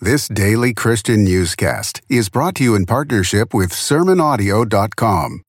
This daily Christian newscast is brought to you in partnership with SermonAudio.com.